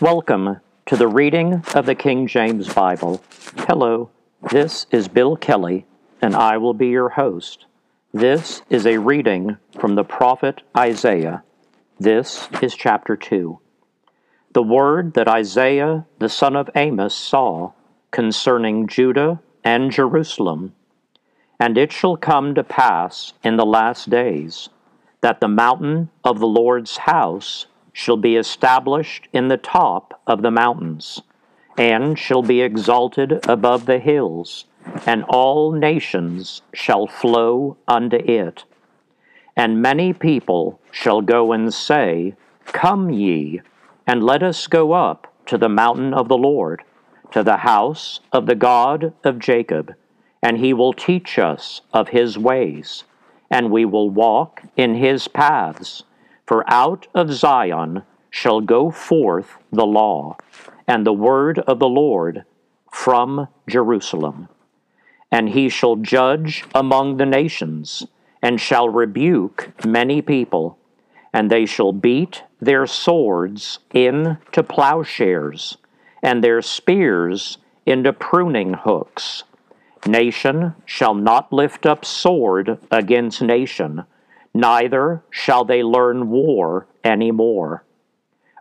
Welcome to the reading of the King James Bible. Hello, this is Bill Kelley, and I will be your host. This is a reading from the prophet Isaiah. This is chapter 2. The word that Isaiah the son of Amos saw concerning Judah and Jerusalem. And it shall come to pass in the last days that the mountain of the Lord's house shall be established in the top of the mountains, and shall be exalted above the hills, and all nations shall flow unto it. And many people shall go and say, Come ye, and let us go up to the mountain of the Lord, to the house of the God of Jacob, and he will teach us of his ways, and we will walk in his paths. For out of Zion shall go forth the law, and the word of the Lord from Jerusalem. And he shall judge among the nations, and shall rebuke many people, and they shall beat their swords into plowshares, and their spears into pruning hooks. Nation shall not lift up sword against nation neither shall they learn war any more.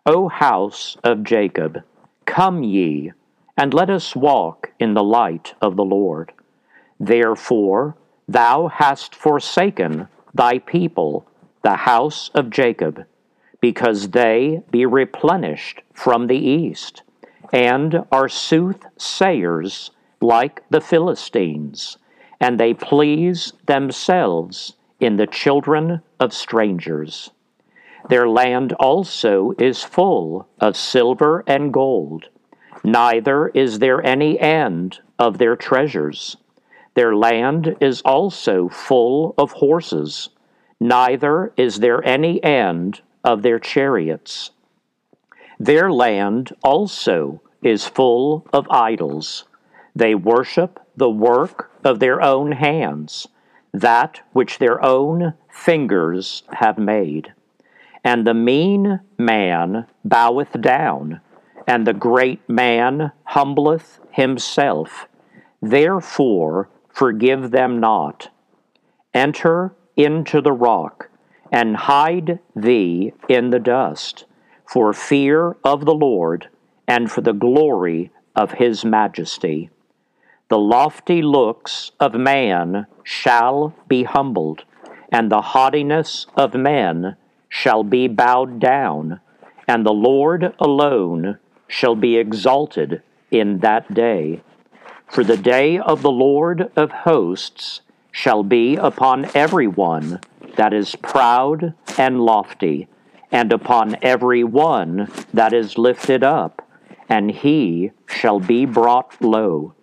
O house of Jacob, come ye, and let us walk in the light of the Lord. Therefore thou hast forsaken thy people, the house of Jacob, because they be replenished from the east, and are soothsayers like the Philistines, and they please themselves in the children of strangers. Their land also is full of silver and gold, neither is there any end of their treasures. Their land is also full of horses, neither is there any end of their chariots. Their land also is full of idols. They worship the work of their own hands that which their own fingers have made. And the mean man boweth down, and the great man humbleth himself. Therefore forgive them not. Enter into the rock, and hide thee in the dust, for fear of the Lord, and for the glory of his majesty. The lofty looks of man shall be humbled, and the haughtiness of men shall be bowed down, and the Lord alone shall be exalted in that day. For the day of the Lord of hosts shall be upon every one that is proud and lofty, and upon every one that is lifted up, and he shall be brought low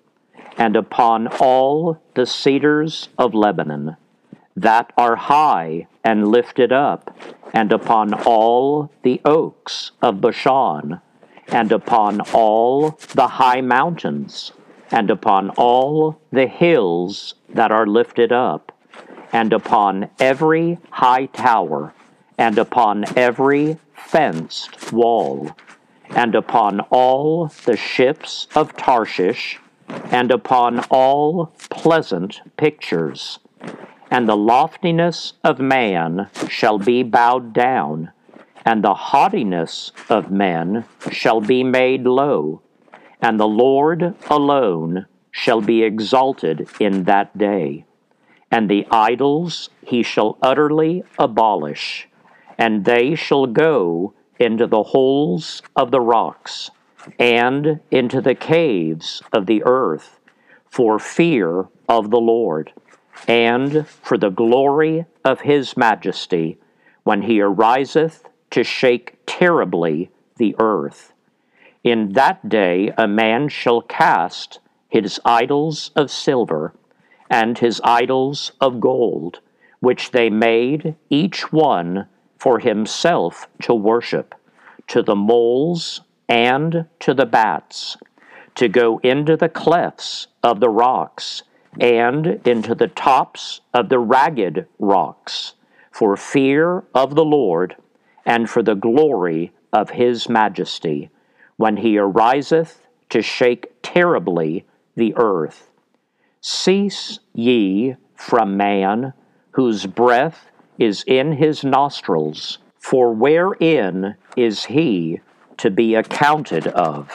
and upon all the cedars of Lebanon that are high and lifted up, and upon all the oaks of Bashan, and upon all the high mountains, and upon all the hills that are lifted up, and upon every high tower, and upon every fenced wall, and upon all the ships of Tarshish and upon all pleasant pictures. And the loftiness of man shall be bowed down, and the haughtiness of men shall be made low, and the Lord alone shall be exalted in that day. And the idols he shall utterly abolish, and they shall go into the holes of the rocks and into the caves of the earth for fear of the Lord and for the glory of his majesty when he ariseth to shake terribly the earth. In that day a man shall cast his idols of silver and his idols of gold, which they made each one for himself to worship, to the moles and to the bats, to go into the clefts of the rocks, and into the tops of the ragged rocks, for fear of the Lord, and for the glory of his majesty. when he ariseth to shake terribly the earth. Cease ye from man, whose breath is in his nostrils, for wherein is he to be accounted of?